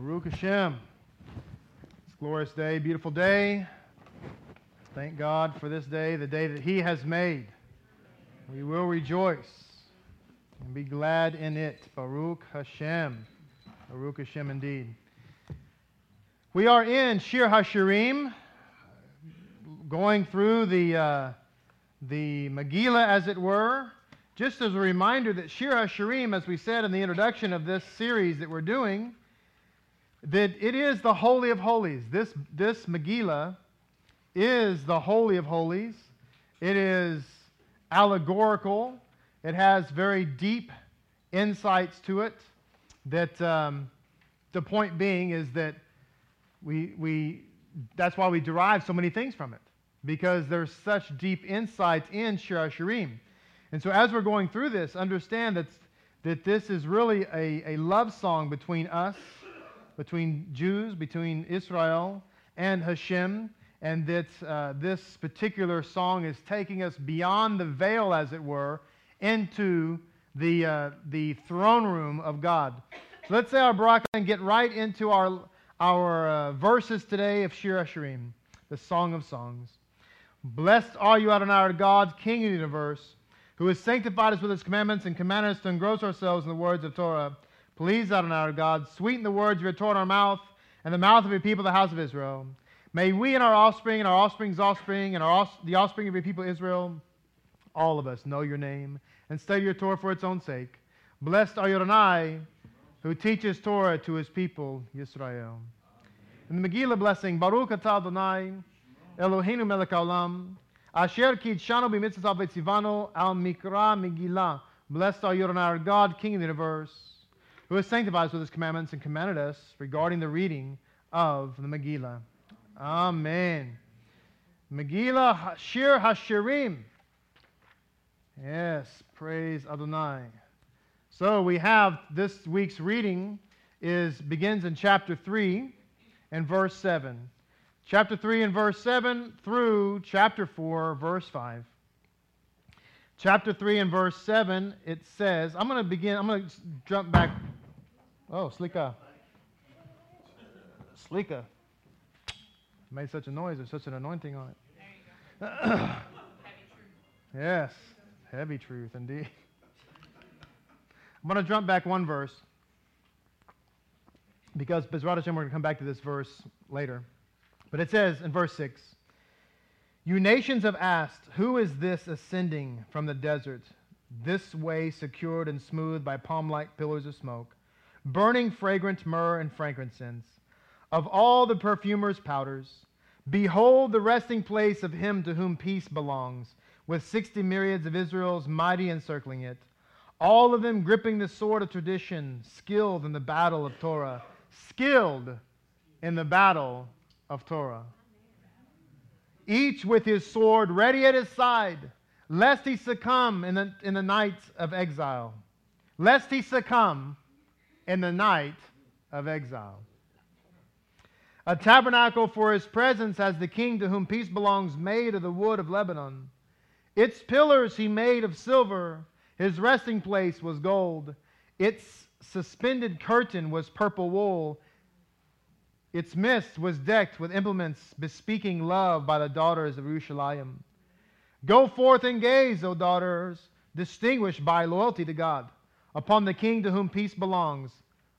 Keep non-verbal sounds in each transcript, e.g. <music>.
Baruch Hashem. It's a glorious day, beautiful day. Thank God for this day, the day that He has made. We will rejoice and be glad in it. Baruch Hashem. Baruch Hashem indeed. We are in Shir HaShirim, going through the, uh, the Megillah, as it were. Just as a reminder that Shir HaShirim, as we said in the introduction of this series that we're doing, that it is the Holy of Holies. This, this Megillah is the Holy of Holies. It is allegorical. It has very deep insights to it. That um, the point being is that we, we, that's why we derive so many things from it, because there's such deep insights in Shir HaShirim. And so as we're going through this, understand that, that this is really a, a love song between us, between Jews, between Israel and Hashem, and that uh, this particular song is taking us beyond the veil, as it were, into the, uh, the throne room of God. So let's say our bracha and get right into our, our uh, verses today of Shir HaShirim, the Song of Songs. Blessed are you, Adonai, our God, King of the universe, who has sanctified us with his commandments and commanded us to engross ourselves in the words of Torah. Please, Adonai, our God, sweeten the words you have in our mouth and the mouth of your people, the house of Israel. May we and our offspring and our offspring's offspring and our, the offspring of your people, Israel, all of us know your name and study your Torah for its own sake. Blessed are Adonai, who teaches Torah to his people, Yisrael. In the Megillah blessing, Baruch atah Adonai, Eloheinu melech haolam, asher kidshanu v'tzivanu al mikra Megillah. Blessed are you, our God, King of the universe, who has sanctified us with his commandments and commanded us regarding the reading of the Megillah. Amen. Megillah Shir Hashirim. Yes, praise Adonai. So we have this week's reading is begins in chapter 3 and verse 7. Chapter 3 and verse 7 through chapter 4 verse 5. Chapter 3 and verse 7 it says, I'm going to begin I'm going to jump back Oh, Slika. Slika. Made such a noise, there's such an anointing on it. yes. Heavy truth indeed. I'm going to jump back one verse because Bezrat Hashem, we're going to come back to this verse later. But it says in verse 6 You nations have asked, Who is this ascending from the desert, this way secured and smooth by palm like pillars of smoke, burning fragrant myrrh and frankincense? Of all the perfumer's powders, behold the resting place of him to whom peace belongs with 60 myriads of Israel's mighty encircling it, all of them gripping the sword of tradition, skilled in the battle of Torah, skilled in the battle of Torah. Each with his sword ready at his side, lest he succumb in the, in the night of exile. Lest he succumb in the night of exile. A tabernacle for his presence as the king to whom peace belongs, made of the wood of Lebanon. Its pillars he made of silver. His resting place was gold. Its suspended curtain was purple wool. Its midst was decked with implements bespeaking love by the daughters of Yerushalayim. Go forth and gaze, O daughters, distinguished by loyalty to God, upon the king to whom peace belongs,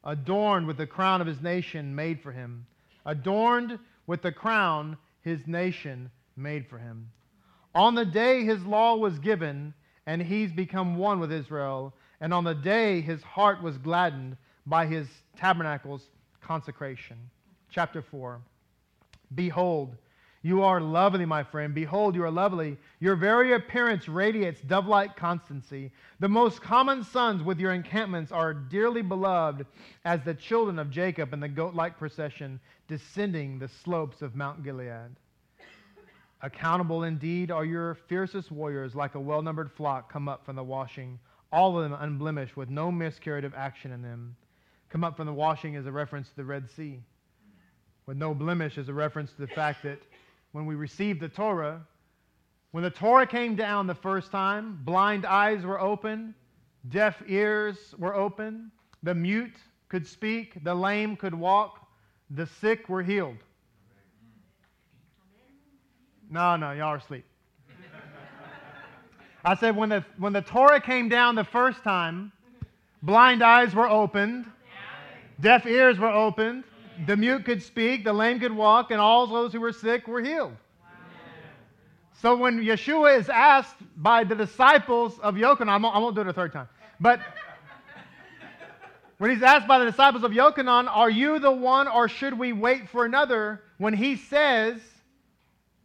adorned with the crown of his nation made for him, adorned with the crown his nation made for him. On the day his law was given, and he's become one with Israel, and on the day his heart was gladdened by his tabernacle's consecration. Chapter 4. Behold, you are lovely, my friend. Behold, you are lovely. Your very appearance radiates dove like constancy. The most common sons with your encampments are dearly beloved as the children of Jacob in the goat like procession descending the slopes of Mount Gilead. Accountable indeed are your fiercest warriors, like a well numbered flock come up from the washing, all of them unblemished, with no miscarriage of action in them. Come up from the washing is a reference to the Red Sea. With no blemish is a reference to the fact that when we received the Torah, when the Torah came down the first time, blind eyes were open, deaf ears were open, the mute could speak, the lame could walk, the sick were healed. No, no, y'all are asleep. I said when the, when the Torah came down the first time, blind eyes were opened, deaf ears were opened, the mute could speak, the lame could walk, and all those who were sick were healed. So when Yeshua is asked by the disciples of Yochanan, I won't do it a third time, but when he's asked by the disciples of Yochanan, Are you the one or should we wait for another? When he says,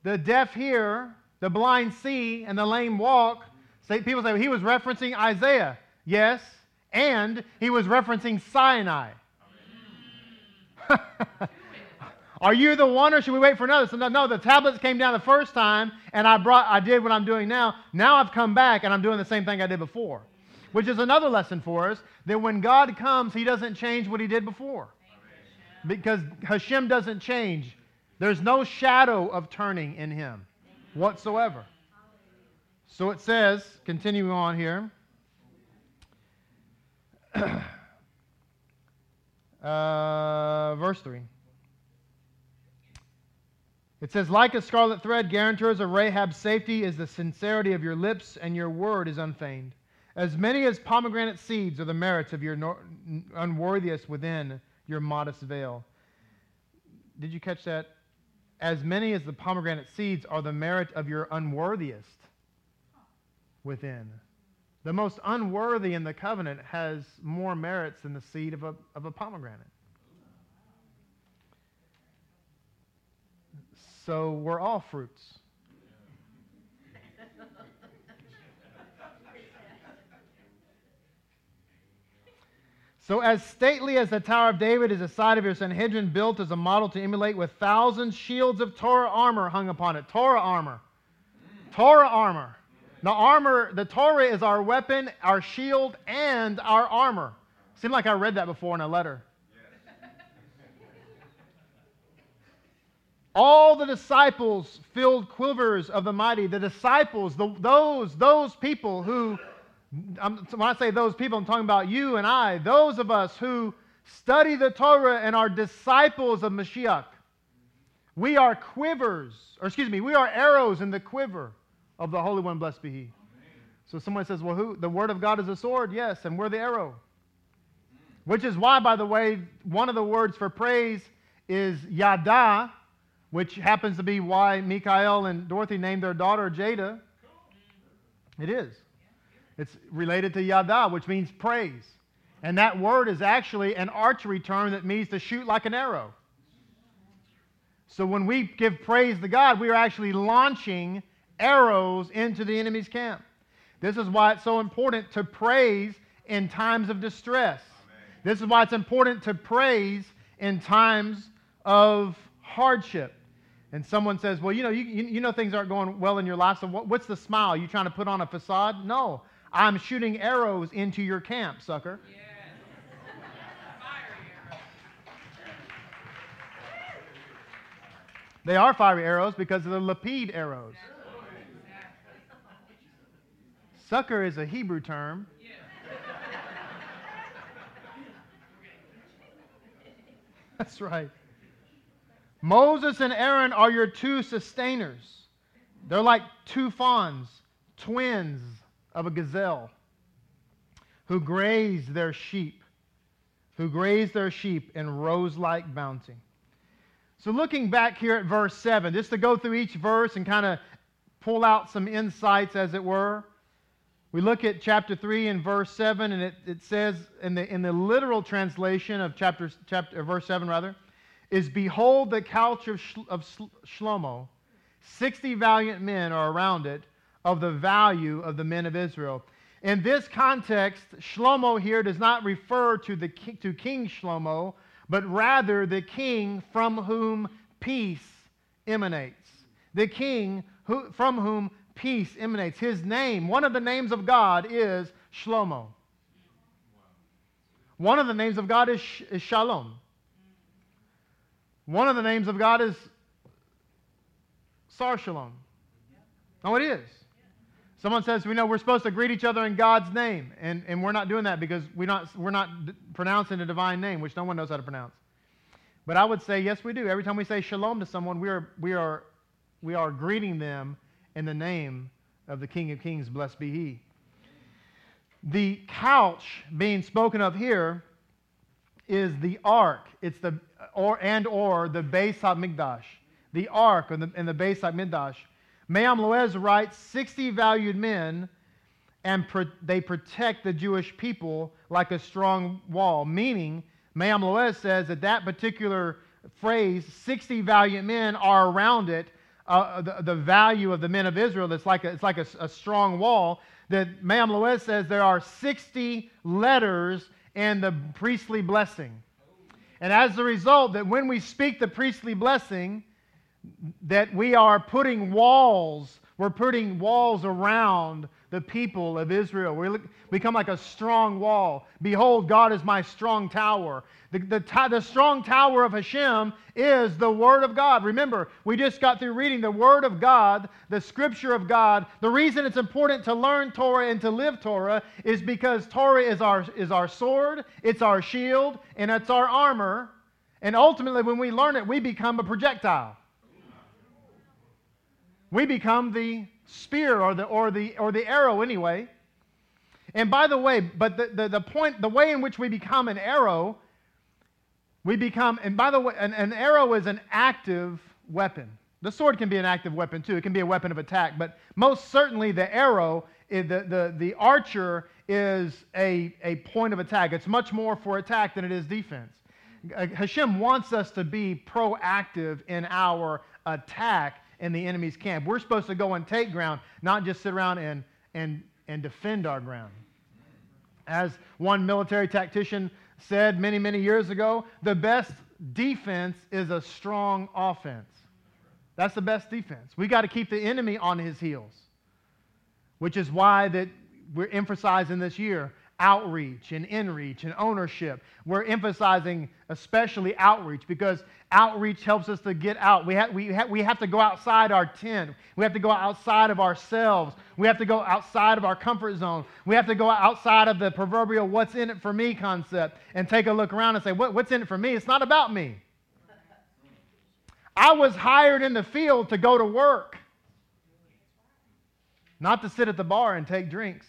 The deaf hear, the blind see, and the lame walk, people say well, he was referencing Isaiah. Yes, and he was referencing Sinai. <laughs> Are you the one or should we wait for another? So no, no, the tablets came down the first time and I brought I did what I'm doing now. Now I've come back and I'm doing the same thing I did before. Which is another lesson for us that when God comes, he doesn't change what he did before. Because Hashem doesn't change. There's no shadow of turning in him whatsoever. So it says, continuing on here. <clears throat> uh, verse 3. It says, Like a scarlet thread, guarantors of Rahab's safety is the sincerity of your lips, and your word is unfeigned. As many as pomegranate seeds are the merits of your no- unworthiest within your modest veil. Did you catch that? As many as the pomegranate seeds are the merit of your unworthiest within. The most unworthy in the covenant has more merits than the seed of a, of a pomegranate. So we're all fruits. So, as stately as the Tower of David is the side of your Sanhedrin built as a model to emulate with thousand shields of Torah armor hung upon it. Torah armor. Torah armor. The armor, the Torah is our weapon, our shield, and our armor. Seemed like I read that before in a letter. <laughs> All the disciples filled quivers of the mighty. The disciples, the, those, those people who, um, when I say those people, I'm talking about you and I, those of us who study the Torah and are disciples of Mashiach. We are quivers, or excuse me, we are arrows in the quiver of the Holy One, blessed be He. So someone says, well, who? The Word of God is a sword, yes, and we're the arrow. Which is why, by the way, one of the words for praise is yada, which happens to be why Mikael and Dorothy named their daughter Jada. It is. It's related to yada, which means praise. And that word is actually an archery term that means to shoot like an arrow. So when we give praise to God, we are actually launching arrows into the enemy's camp. This is why it's so important to praise in times of distress. Amen. This is why it's important to praise in times of hardship and someone says, Well, you know, you, you know things aren't going well in your life, so what, what's the smile? Are you trying to put on a facade? No. I'm shooting arrows into your camp, sucker. Yes. They are fiery arrows because of the lapid arrows. Sucker is a Hebrew term. <laughs> That's right. Moses and Aaron are your two sustainers. They're like two fawns, twins of a gazelle, who graze their sheep, who graze their sheep in rose like bounty. So, looking back here at verse 7, just to go through each verse and kind of pull out some insights, as it were. We look at chapter 3 and verse 7, and it, it says in the, in the literal translation of chapter, chapter, verse 7, rather, is Behold the couch of, of Shlomo. Sixty valiant men are around it of the value of the men of Israel. In this context, Shlomo here does not refer to, the, to King Shlomo, but rather the king from whom peace emanates. The king who, from whom peace emanates. His name, one of the names of God is Shlomo. One of the names of God is, is Shalom. One of the names of God is Sar Shalom. Oh, it is. Someone says, we know we're supposed to greet each other in God's name, and, and we're not doing that because we're not, we're not d- pronouncing a divine name, which no one knows how to pronounce. But I would say, yes, we do. Every time we say shalom to someone, we are, we are, we are greeting them in the name of the King of Kings, blessed be He. The couch being spoken of here is the ark. It's the or and or the Beis Hamikdash. The ark and the, and the Beis Hamikdash. Me'am Loez writes 60 valued men, and pro- they protect the Jewish people like a strong wall. Meaning, Me'am Loez says that that particular phrase, 60 valiant men are around it, uh, the, the value of the men of Israel, that's like a, it's like a, a strong wall. That Me'am Loez says there are 60 letters in the priestly blessing. And as a result, that when we speak the priestly blessing, that we are putting walls, we're putting walls around the people of Israel. We become like a strong wall. Behold, God is my strong tower. The, the, the strong tower of Hashem is the Word of God. Remember, we just got through reading the Word of God, the Scripture of God. The reason it's important to learn Torah and to live Torah is because Torah is our, is our sword, it's our shield, and it's our armor. And ultimately, when we learn it, we become a projectile. We become the spear or the, or the, or the arrow anyway. And by the way, but the, the, the point, the way in which we become an arrow, we become, and by the way, an, an arrow is an active weapon. The sword can be an active weapon too. It can be a weapon of attack, but most certainly the arrow, eh, the, the, the archer is a, a point of attack. It's much more for attack than it is defense. Hashem wants us to be proactive in our attack in the enemy's camp. We're supposed to go and take ground, not just sit around and, and, and defend our ground. As one military tactician said many, many years ago, the best defense is a strong offense. That's the best defense. We got to keep the enemy on his heels, which is why that we're emphasizing this year outreach and inreach and ownership. We're emphasizing especially outreach because outreach helps us to get out. We, ha- we, ha- we have to go outside our tent. We have to go outside of ourselves. We have to go outside of our comfort zone. We have to go outside of the proverbial what's in it for me concept and take a look around and say, what, what's in it for me? It's not about me. I was hired in the field to go to work, not to sit at the bar and take drinks.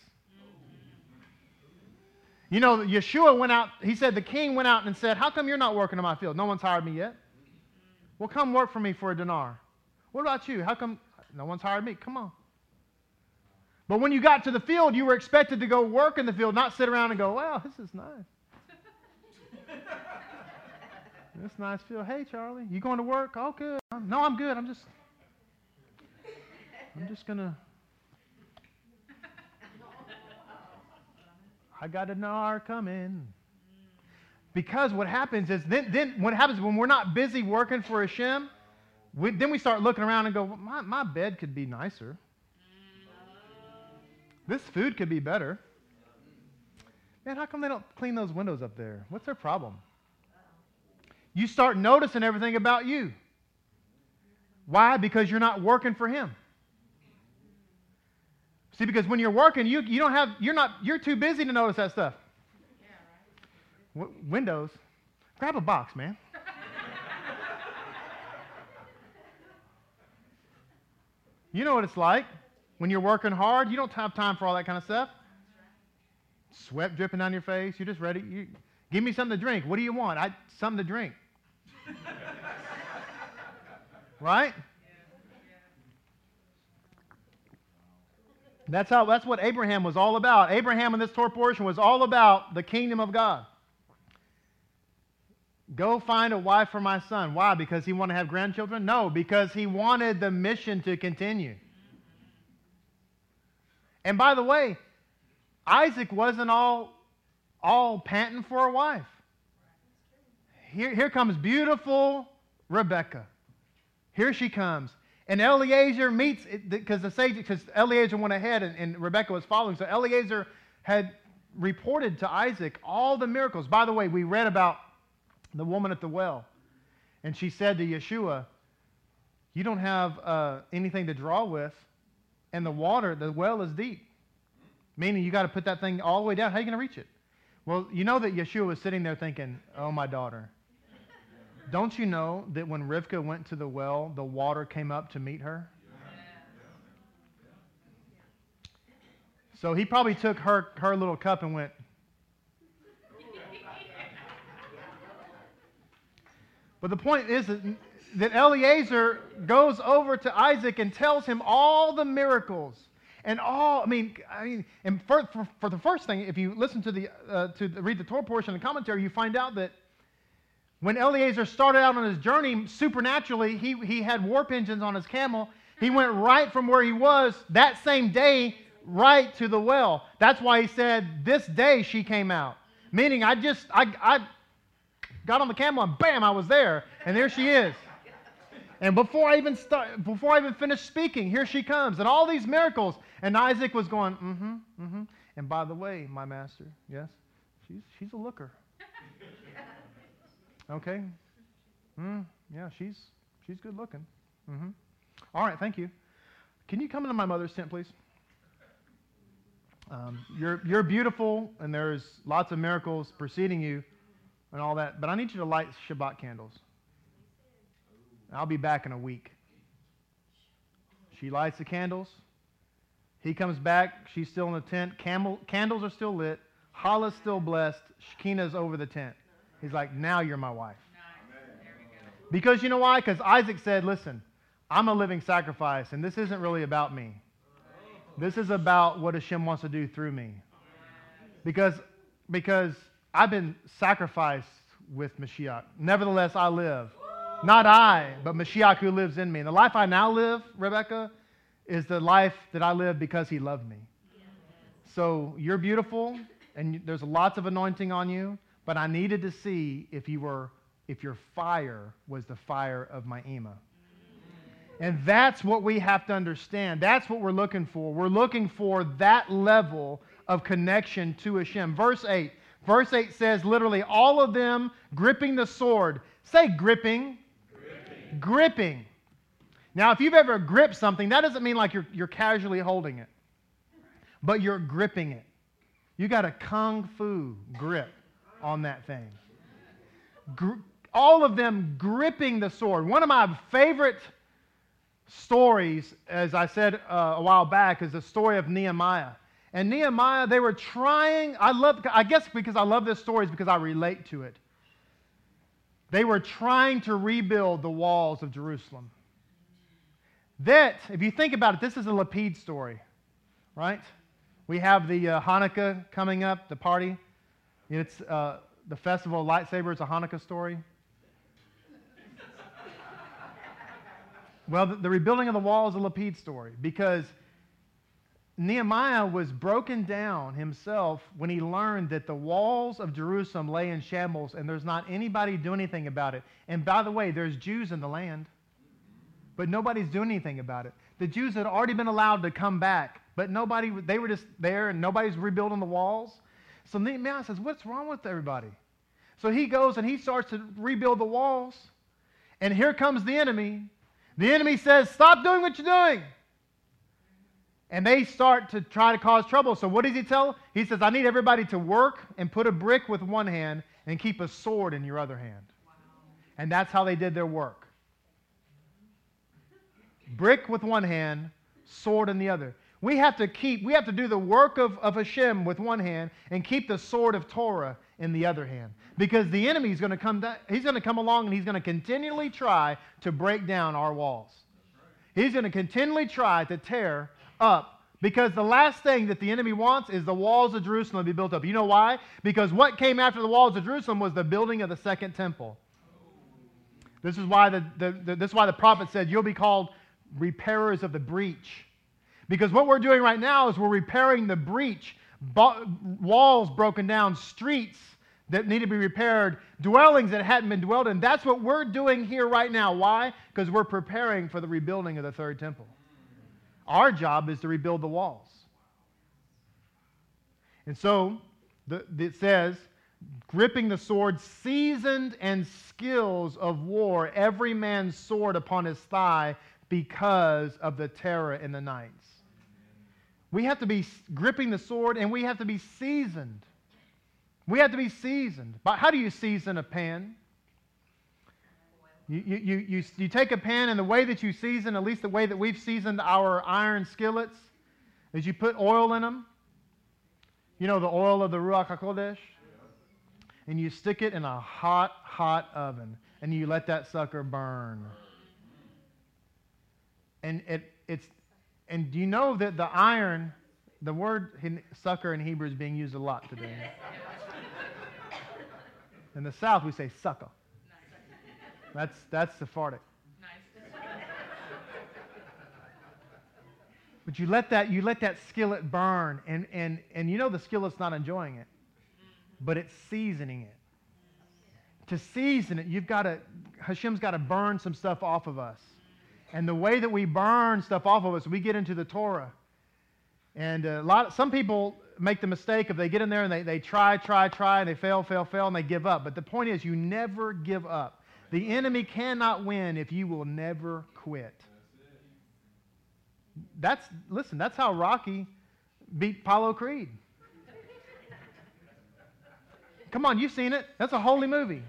You know, Yeshua went out, he said, the king went out and said, How come you're not working in my field? No one's hired me yet. Well, come work for me for a dinar. What about you? How come no one's hired me? Come on. But when you got to the field, you were expected to go work in the field, not sit around and go, Wow, this is nice. <laughs> this nice field. Hey, Charlie, you going to work? Oh, good. No, I'm good. I'm just, I'm just going I got an hour coming. Because what happens is, then, then what happens when we're not busy working for Hashem, we, then we start looking around and go, my, my bed could be nicer. This food could be better. Man, how come they don't clean those windows up there? What's their problem? You start noticing everything about you. Why? Because you're not working for Him. See, because when you're working, you, you don't have, you're not, you're too busy to notice that stuff. Yeah, right. W- windows. Grab a box, man. you know what it's like. When you're working hard, you don't have time for all that kind of stuff. Sweat dripping down your face. You're just ready. You, give me something to drink. What do you want? I something to drink. <laughs> right? That's how that's what Abraham was all about. Abraham in this Torah portion was all about the kingdom of God. Go find a wife for my son. Why? Because he wanted to have grandchildren? No, because he wanted the mission to continue. And by the way, Isaac wasn't all, all panting for a wife. Here, here comes beautiful Rebecca. Here she comes. And Eliezer meets, because the sage, because Eliezer went ahead and, and Rebecca was following. So Eliezer had reported to Isaac all the miracles. By the way, we read about the woman at the well. And she said to Yeshua, You don't have uh, anything to draw with, and the water, the well is deep. Meaning you got to put that thing all the way down. How are you going to reach it? Well, you know that Yeshua was sitting there thinking, oh, my daughter. Don't you know that when Rivka went to the well, the water came up to meet her? So he probably took her, her little cup and went, But the point is that, Eliezer goes over to Isaac and tells him all the miracles and all. I mean, I mean, and for, for, for the first thing, if you listen to the uh, to the, read the Torah portion of the commentary, you find out that when Eliezer started out on his journey, supernaturally, he, he had warp engines on his camel. He went right from where he was that same day right to the well. That's why he said, This day she came out. Meaning, I just, I, I got on the camel and bam, I was there. And there she is. And before I even start, before I even finished speaking, here she comes. And all these miracles. And Isaac was going, mm-hmm, mm-hmm. And by the way, my master, yes, she's, she's a looker. Okay. Mm, yeah, she's, she's good looking. Mm-hmm. All right, thank you. Can you come into my mother's tent, please? Um, you're, you're beautiful, and there's lots of miracles preceding you and all that, but I need you to light Shabbat candles. I'll be back in a week. She lights the candles. He comes back. She's still in the tent. Camel, candles are still lit. Challah's still blessed. Shekina's over the tent. He's like, now you're my wife. Because you know why? Because Isaac said, listen, I'm a living sacrifice, and this isn't really about me. This is about what Hashem wants to do through me. Because, because I've been sacrificed with Mashiach. Nevertheless, I live. Not I, but Mashiach who lives in me. And the life I now live, Rebecca, is the life that I live because he loved me. So you're beautiful, and there's lots of anointing on you, but I needed to see if you were, if your fire was the fire of my Ema. And that's what we have to understand. That's what we're looking for. We're looking for that level of connection to Hashem. Verse 8. Verse 8 says literally, all of them gripping the sword. Say gripping. Gripping. gripping. Now, if you've ever gripped something, that doesn't mean like you're, you're casually holding it, but you're gripping it. You got a kung fu grip on that thing. Gr- all of them gripping the sword. One of my favorite stories, as I said uh, a while back, is the story of Nehemiah. And Nehemiah, they were trying, I love, I guess because I love this story is because I relate to it. They were trying to rebuild the walls of Jerusalem. That, if you think about it, this is a Lapid story, right? We have the uh, Hanukkah coming up, the party. It's uh, the festival of lightsabers, a Hanukkah story. Well, the, the rebuilding of the wall is a Lapid story because Nehemiah was broken down himself when he learned that the walls of Jerusalem lay in shambles and there's not anybody doing anything about it. And by the way, there's Jews in the land, but nobody's doing anything about it. The Jews had already been allowed to come back, but nobody, they were just there and nobody's rebuilding the walls. So Nehemiah says, What's wrong with everybody? So he goes and he starts to rebuild the walls. And here comes the enemy the enemy says, Stop doing what you're doing. And they start to try to cause trouble. So what does he tell? He says, I need everybody to work and put a brick with one hand and keep a sword in your other hand. Wow. And that's how they did their work. Brick with one hand, sword in the other. We have to keep, we have to do the work of, of Hashem with one hand and keep the sword of Torah in the other hand. Because the enemy is going to come down, he's going to come along and he's going to continually try to break down our walls. He's going to continually try to tear up because the last thing that the enemy wants is the walls of Jerusalem to be built up. You know why? Because what came after the walls of Jerusalem was the building of the second temple. This is why the, the, the this is why the prophet said, You'll be called repairers of the breach. Because what we're doing right now is we're repairing the breach walls broken down, streets that need to be repaired, dwellings that hadn't been dwelled in. That's what we're doing here right now. Why? Because we're preparing for the rebuilding of the third temple. Our job is to rebuild the walls. And so the, it says, gripping the sword, seasoned and skills of war, every man's sword upon his thigh because of the terror in the nights. We have to be gripping the sword and we have to be seasoned. We have to be seasoned. But how do you season a pan? You, you, you, you, take a pan, and the way that you season, at least the way that we've seasoned our iron skillets, is you put oil in them. You know, the oil of the Ruach HaKodesh? And you stick it in a hot, hot oven, and you let that sucker burn. And it, it's, and do you know that the iron, the word sucker in Hebrew is being used a lot today. in the South, we say sucker. That's, that's Sephardic. But you let that, you let that skillet burn, and, and, and you know the skillet's not enjoying it, but it's seasoning it. To season it, you've got to, Hashem's got to burn some stuff off of us. And the way that we burn stuff off of us, we get into the Torah. And a lot, some people make the mistake of they get in there and they, they try, try, try, and they fail, fail, fail, and they give up. But the point is, you never give up. The enemy cannot win if you will never quit. That's, listen, that's how Rocky beat Apollo Creed. Come on, you've seen it. That's a holy movie.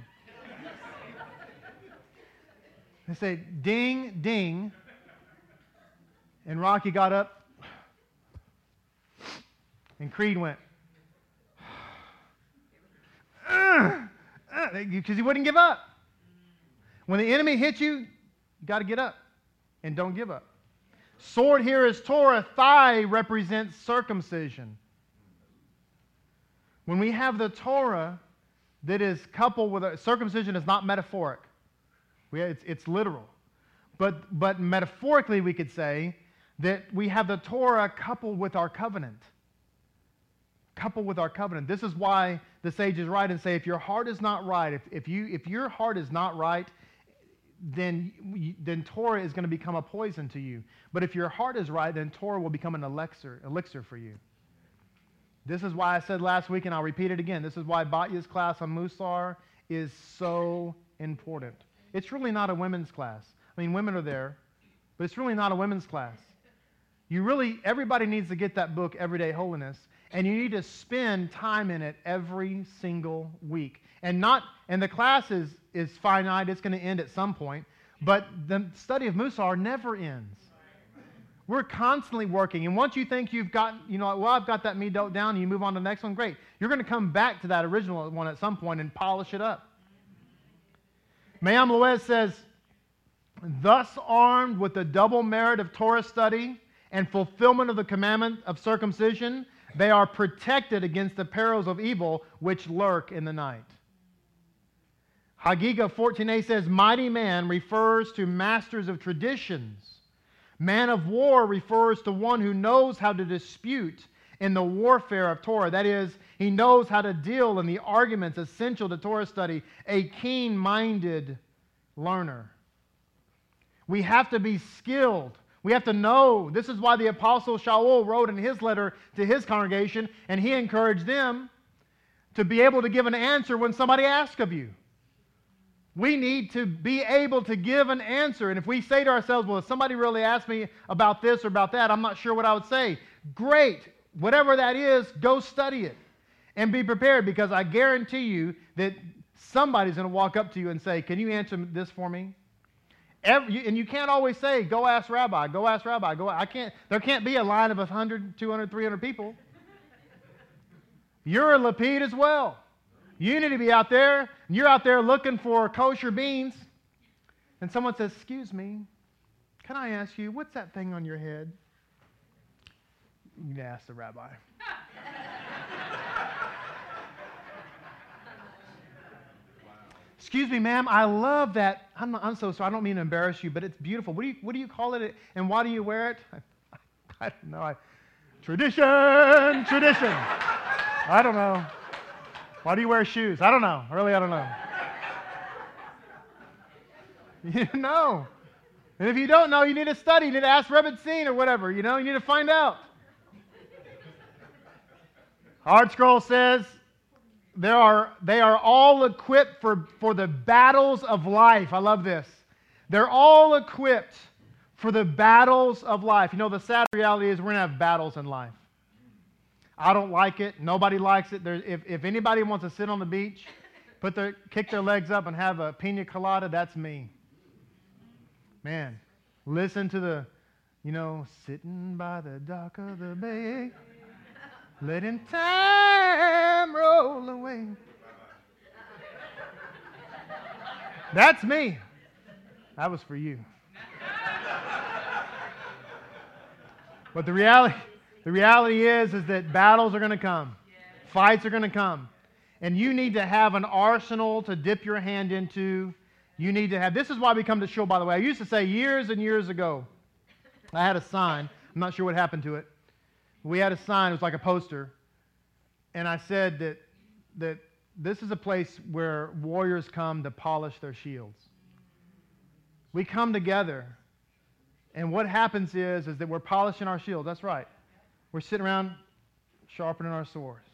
They say, ding, ding. And Rocky got up. And Creed went, because he wouldn't give up. When the enemy hits you, you got to get up and don't give up. Sword here is Torah. Thigh represents circumcision. When we have the Torah that is coupled with a, circumcision is not metaphoric. We, it's, it's literal. But, but metaphorically, we could say that we have the Torah coupled with our covenant. Coupled with our covenant. This is why the sages write and say if your heart is not right, if, if, you, if your heart is not right, then, then Torah is going to become a poison to you. But if your heart is right, then Torah will become an elixir, elixir for you. This is why I said last week, and I'll repeat it again. This is why Batya's class on Musar is so important. It's really not a women's class. I mean, women are there, but it's really not a women's class. You really, everybody needs to get that book, Everyday Holiness, and you need to spend time in it every single week. And not, and the class is, is finite, it's going to end at some point, but the study of Musar never ends. We're constantly working. And once you think you've got, you know, well, I've got that me down, and you move on to the next one, great. You're going to come back to that original one at some point and polish it up. Me'am Loez says, thus armed with the double merit of Torah study and fulfillment of the commandment of circumcision, they are protected against the perils of evil which lurk in the night. Hagiga 14a says, Mighty man refers to masters of traditions. Man of war refers to one who knows how to dispute in the warfare of Torah. That is, he knows how to deal in the arguments essential to Torah study, a keen minded learner. We have to be skilled. We have to know. This is why the Apostle Shaul wrote in his letter to his congregation, and he encouraged them to be able to give an answer when somebody asks of you. We need to be able to give an answer. And if we say to ourselves, well, if somebody really asked me about this or about that, I'm not sure what I would say. Great. Whatever that is, go study it and be prepared because I guarantee you that somebody's going to walk up to you and say, Can you answer this for me? Every, and you can't always say, Go ask Rabbi, go ask Rabbi. Go, I can't, there can't be a line of 100, 200, 300 people. You're a Lapid as well. You need to be out there, and you're out there looking for kosher beans, and someone says, Excuse me, can I ask you, what's that thing on your head? You can ask the rabbi. <laughs> Excuse me, ma'am, I love that. I'm, I'm so sorry. I don't mean to embarrass you, but it's beautiful. What do you, what do you call it, and why do you wear it? I, <laughs> I don't know. I, tradition, tradition. I don't know. Why do you wear shoes? I don't know. Really, I don't know. <laughs> You know. And if you don't know, you need to study. You need to ask Rebbetzin or whatever. You know, you need to find out. ArtScroll says there are, they are all equipped for, for the battles of life. I love this. They're all equipped for the battles of life. You know, the sad reality is we're going to have battles in life. I don't like it. Nobody likes it. There, if, if anybody wants to sit on the beach, put their, kick their legs up and have a pina colada, that's me. Man, listen to the, you know, sitting by the dock of the bay, letting time roll away. That's me. That was for you. But the reality, the reality is, is that battles are going to come. Fights are going to come. And you need to have an arsenal to dip your hand into. You need to have, this is why we come to shul. by the way. I used to say years and years ago, I had a sign. I'm not sure what happened to it. We had a sign, it was like a poster. And I said that, that this is a place where warriors come to polish their shields. We come together, and what happens is, is that we're polishing our shields. That's right. We're sitting around sharpening our swords.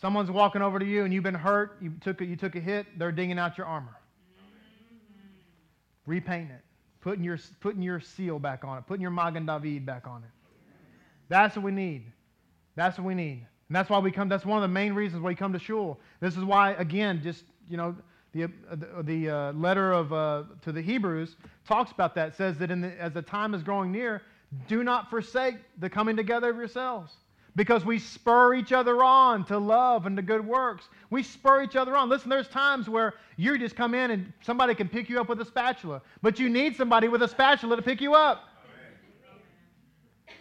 Someone's walking over to you and you've been hurt, you took a, you took a hit, they're dinging out your armor. Repainting it, putting your, putting your seal back on it, putting your Magen David back on it. That's what we need. That's what we need. And that's why we come, that's one of the main reasons why we come to shul. This is why, again, just, you know, the, uh, the, the uh, letter of, uh, to the Hebrews talks about that. It says that the, as the time is growing near, do not forsake the coming together of yourselves because we spur each other on to love and to good works. We spur each other on. Listen, there's times where you just come in and somebody can pick you up with a spatula, but you need somebody with a spatula to pick you up.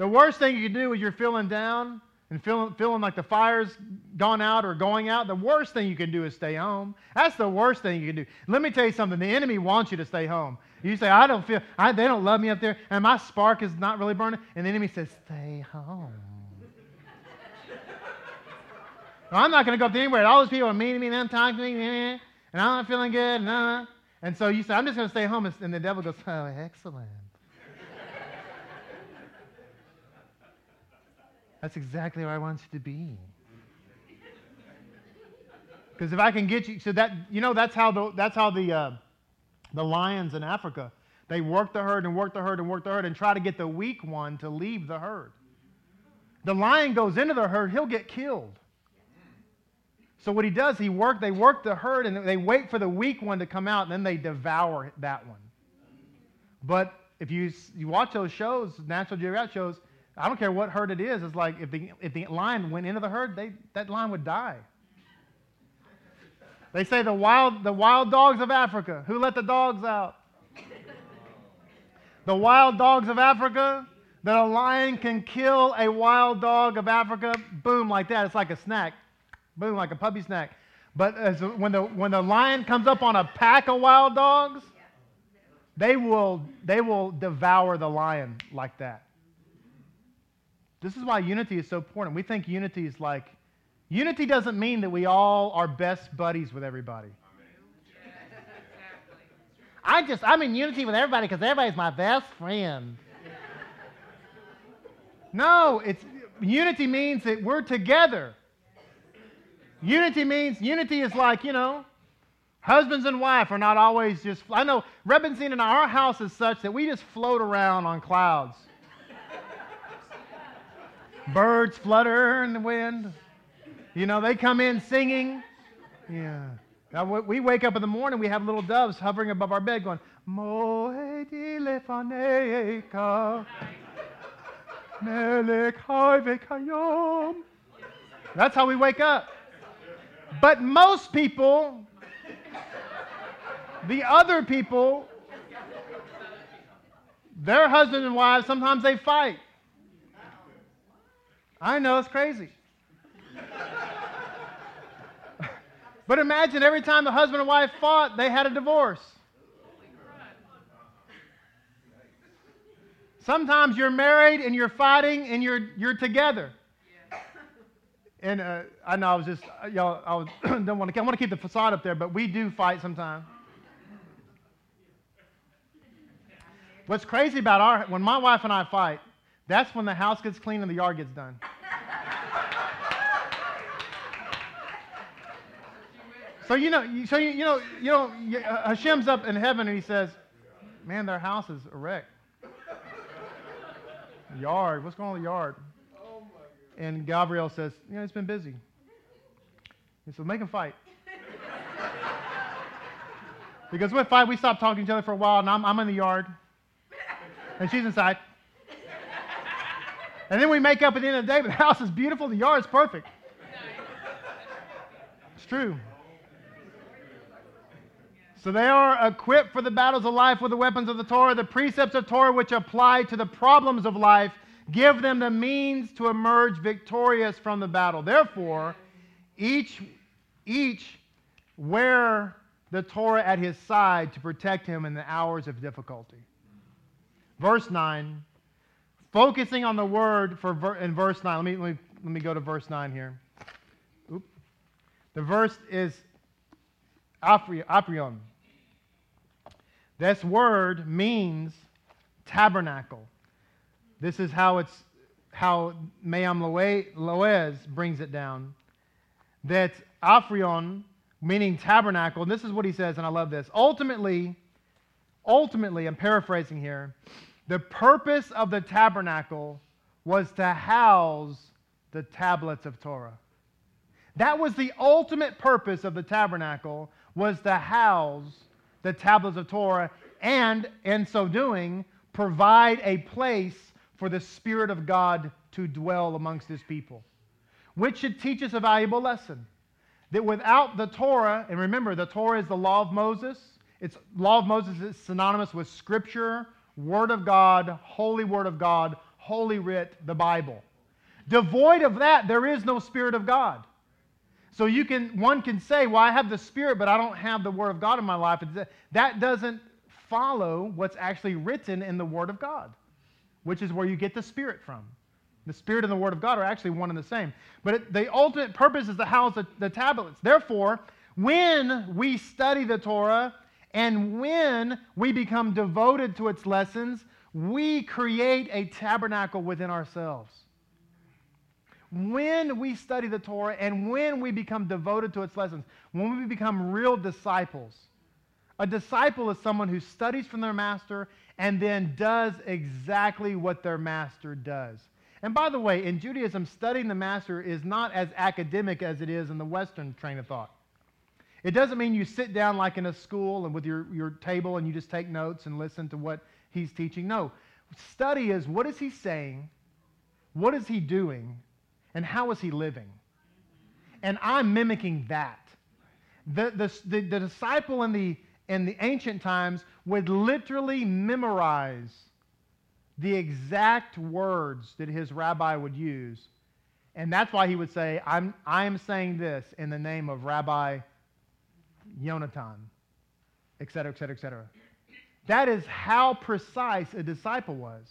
The worst thing you can do is you're feeling down and feeling, feeling like the fire's gone out or going out, the worst thing you can do is stay home. That's the worst thing you can do. Let me tell you something the enemy wants you to stay home. You say, I don't feel, I, they don't love me up there, and my spark is not really burning. And the enemy says, Stay home. well, I'm not going to go up there anywhere. All those people are mean to me, and talking to me, eh, eh, and I'm not feeling good. And, and so you say, I'm just going to stay home. And the devil goes, Oh, excellent. That's exactly where I want you to be. <laughs> Because if I can get you, so that you know that's how the that's how the uh, the lions in Africa they work the herd and work the herd and work the herd and try to get the weak one to leave the herd. The lion goes into the herd, he'll get killed. So what he does, he work they work the herd and they wait for the weak one to come out and then they devour that one. But if you you watch those shows, National Geographic shows, I don't care what herd it is. It's like if the, if the lion went into the herd, they, that lion would die. They say the wild, the wild dogs of Africa. Who let the dogs out? The wild dogs of Africa, that a lion can kill a wild dog of Africa, boom, like that. It's like a snack. Boom, like a puppy snack. But as, when, the, when the lion comes up on a pack of wild dogs, they will, they will devour the lion like that. This is why unity is so important. We think unity is like, unity doesn't mean that we all are best buddies with everybody. I just, I'm in unity with everybody because everybody's my best friend. No, it's unity means that we're together. Unity means unity is like, you know, husbands and wife are not always just I know Rebbetzin and our house is such that we just float around on clouds. Birds flutter in the wind. You know, they come in singing. Yeah. We wake up in the morning, we have little doves hovering above our bed going, That's how we wake up. But most people, the other people, their husbands and wives, sometimes they fight. I know it's crazy. but imagine every time the husband and wife fought, they had a divorce. Sometimes you're married and you're fighting and you're, you're together. And uh, I know I was just, uh, y'all, I was, <clears throat> don't want to, I want to keep the facade up there, but we do fight sometimes. What's crazy about our, when my wife and I fight, that's when the house gets clean and the yard gets done. So you know, so you, you know, you know, uh, Hashem's up in heaven and he says, "Man, their house is a wreck." Yard. What's going on in the yard? And Gabriel says, You know, it's been busy. He said, Make him fight. because with fight, we stop talking to each other for a while, and I'm, I'm in the yard, and she's inside. And then we make up at the end of the day, but the house is beautiful, the yard is perfect. It's true. So they are equipped for the battles of life with the weapons of the Torah, the precepts of Torah which apply to the problems of life, give them the means to emerge victorious from the battle. Therefore, each each wear the Torah at his side to protect him in the hours of difficulty. Verse 9, focusing on the word for in verse 9. Let me, let me, let me go to verse 9 here. Oop. The verse is aprion. This word means tabernacle. This is how it's how Me'am Loez brings it down. That Aphrion, meaning tabernacle, and this is what he says, and I love this. Ultimately, ultimately, I'm paraphrasing here, the purpose of the tabernacle was to house the tablets of Torah. That was the ultimate purpose of the tabernacle was to house the tablets of Torah, and in so doing, provide a place for the Spirit of God to dwell amongst His people. Which should teach us a valuable lesson that without the Torah, and remember, the Torah is the law of Moses. It's law of Moses is synonymous with Scripture, Word of God, Holy Word of God, Holy Writ, the Bible. Devoid of that, there is no Spirit of God. So you can one can say, "Well, I have the Spirit, but I don't have the Word of God in my life." Uh, that doesn't follow what's actually written in the Word of God, which is where you get the Spirit from. The Spirit and the Word of God are actually one and the same. But it, the ultimate purpose is to house the, the tablets. Therefore, when we study the Torah and when we become devoted to its lessons, we create a tabernacle within ourselves when we study the Torah and when we become devoted to its lessons, when we become real disciples. A disciple is someone who studies from their master and then does exactly what their master does. And by the way, in Judaism, studying the master is not as academic as it is in the Western train of thought. It doesn't mean you sit down like in a school and with your, your table and you just take notes and listen to what he's teaching. No. Study is what is he saying? What is he doing? And how is he living? And I'm mimicking that. The, the, the, the disciple in the, in the ancient times would literally memorize the exact words that his rabbi would use. And that's why he would say, I'm, I'm saying this in the name of Rabbi Yonatan, et cetera, et cetera, et cetera. That is how precise a disciple was.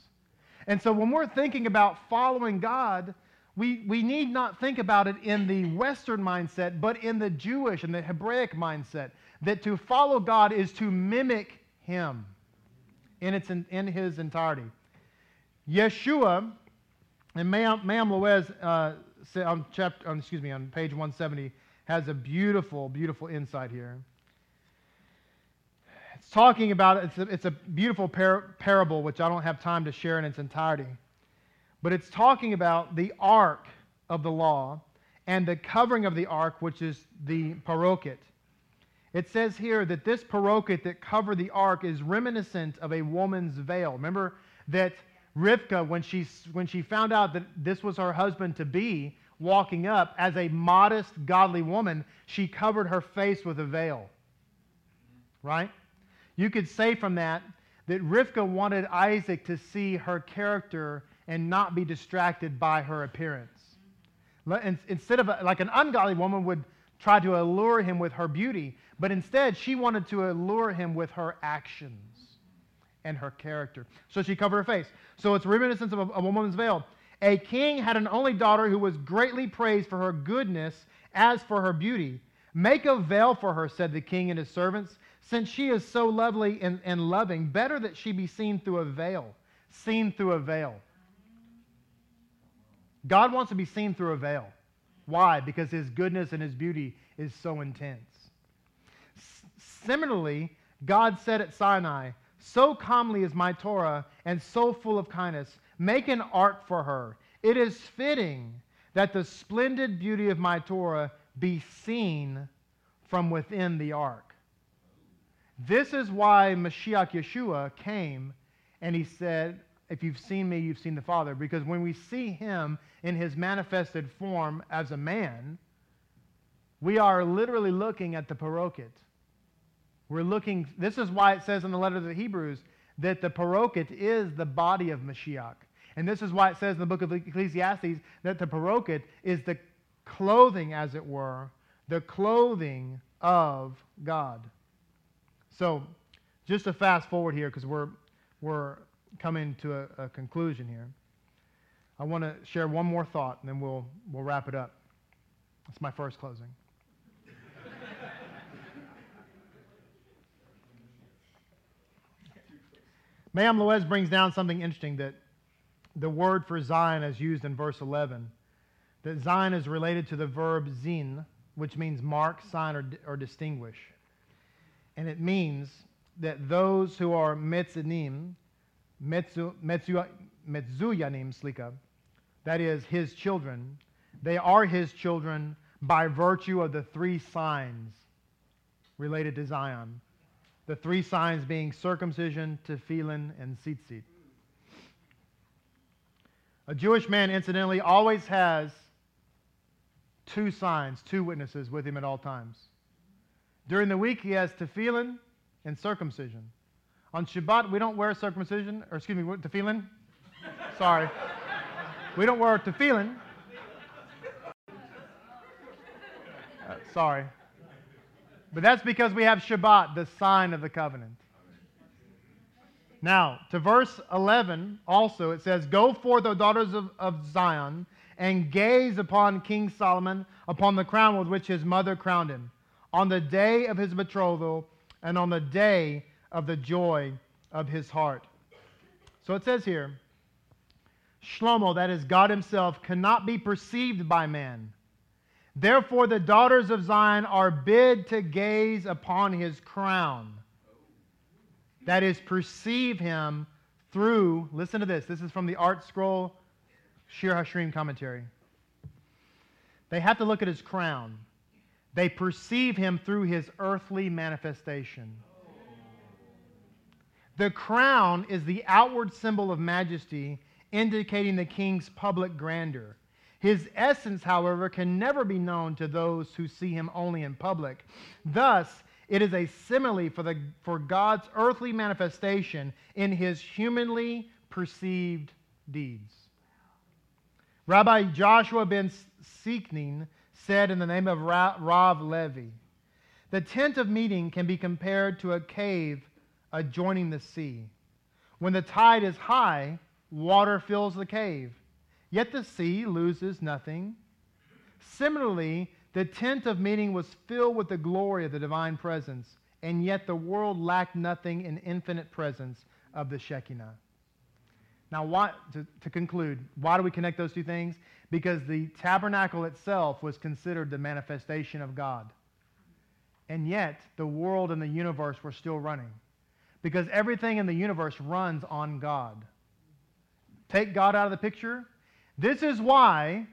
And so when we're thinking about following God, we, we need not think about it in the Western mindset, but in the Jewish and the Hebraic mindset, that to follow God is to mimic Him in, its, in, in His entirety. Yeshua, and Ma'am, Me'am Loez uh, on, chapter, on, excuse me, on page 170, has a beautiful, beautiful insight here. It's talking about, it's a, it's a beautiful par- parable, which I don't have time to share in its entirety. But it's talking about the ark of the law and the covering of the ark, which is the parokhet. It says here that this parokhet that covered the ark is reminiscent of a woman's veil. Remember that Rivka, when she, when she found out that this was her husband to be, walking up, as a modest, godly woman, she covered her face with a veil. Right? You could say from that that Rivka wanted Isaac to see her character and not be distracted by her appearance. Instead of a, like an ungodly woman would try to allure him with her beauty, but instead she wanted to allure him with her actions and her character. So she covered her face. So it's reminiscence of a, a woman's veil. A king had an only daughter who was greatly praised for her goodness as for her beauty. Make a veil for her, said the king and his servants, since she is so lovely and, and loving. Better that she be seen through a veil. Seen through a veil. God wants to be seen through a veil. Why? Because his goodness and his beauty is so intense. S- similarly, God said at Sinai, So calmly is my Torah and so full of kindness. make an ark for her. It is fitting that the splendid beauty of my Torah be seen from within the ark. This is why Mashiach Yeshua came and he said, If you've seen me, you've seen the Father. Because when we see him in his manifested form as a man, we are literally looking at the parokhet. We're looking, this is why it says in the letter to the Hebrews that the parokhet is the body of Mashiach. And this is why it says in the book of Ecclesiastes that the parokhet is the clothing, as it were, the clothing of God. So, just to fast forward here, because we're, we're coming to a, a conclusion here, I want to share one more thought, and then we'll, we'll wrap it up. That's my first closing. <laughs> Me'am Loez brings down something interesting that the word for Zion is used in verse 11. That Zion is related to the verb zin, which means mark, sign, or, or distinguish. And it means that those who are metzunim, metzu, metzu, metzuyanim slika, that is, his children, they are his children by virtue of the three signs related to Zion. The three signs being circumcision, tefillin, and tzitzit. A Jewish man, incidentally, always has two signs, two witnesses with him at all times. During the week, he has tefillin and circumcision. On Shabbat, we don't wear circumcision, or excuse me, tefillin. Sorry. We don't wear tefillin. Uh, sorry. But that's because we have Shabbat, the sign of the covenant. Now, to verse 11, also, it says, Go forth, O daughters of, of Zion, and gaze upon King Solomon, upon the crown with which his mother crowned him, on the day of his betrothal, and on the day of the joy of his heart. So it says here, Shlomo, that is God himself, cannot be perceived by man. Therefore, the daughters of Zion are bid to gaze upon his crown that is, perceive him through, listen to this, this is from the ArtScroll Shir Hashirim commentary. They have to look at his crown. They perceive him through his earthly manifestation. The crown is the outward symbol of majesty, indicating the king's public grandeur. His essence, however, can never be known to those who see him only in public. Thus, it is a simile for, the, for God's earthly manifestation in his humanly perceived deeds. Rabbi Joshua ben Siknin said in the name of Rav Levi, the tent of meeting can be compared to a cave adjoining the sea. When the tide is high, water fills the cave, yet the sea loses nothing. Similarly, the tent of meeting was filled with the glory of the divine presence, and yet the world lacked nothing in infinite presence of the Shekinah. Now, why, to, to conclude, why do we connect those two things? Because the tabernacle itself was considered the manifestation of God. And yet, the world and the universe were still running. Because everything in the universe runs on God. Take God out of the picture. This is why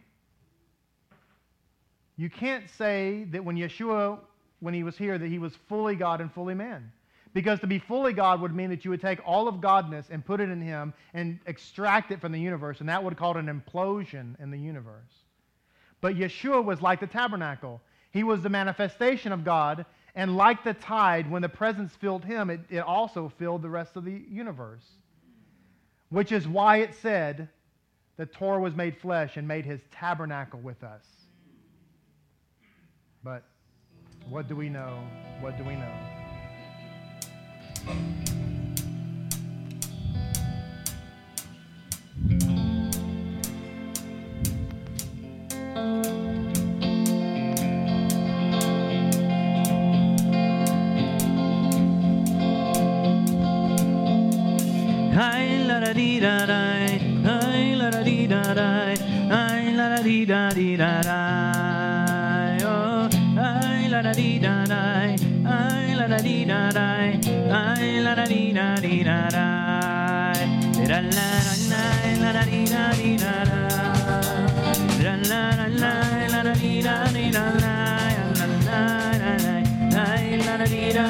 you can't say that when Yeshua, when he was here, that he was fully God and fully man. Because to be fully God would mean that you would take all of Godness and put it in him and extract it from the universe, and that would call it an implosion in the universe. But Yeshua was like the tabernacle. He was the manifestation of God, and like the tide, when the presence filled him, it, it also filled the rest of the universe. Which is why it said the Torah was made flesh and made his tabernacle with us. But what do we know? What do we know? dee da da, ay la da dee da da, ay la da dee da dee da da, oh, ay la da dee da da, ay la da dee da da, ay la da dee da dee da da, la la la la la dee da dee da da, la la la la la da dee da dee da da, la la la la la la da da dee da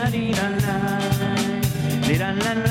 la la la.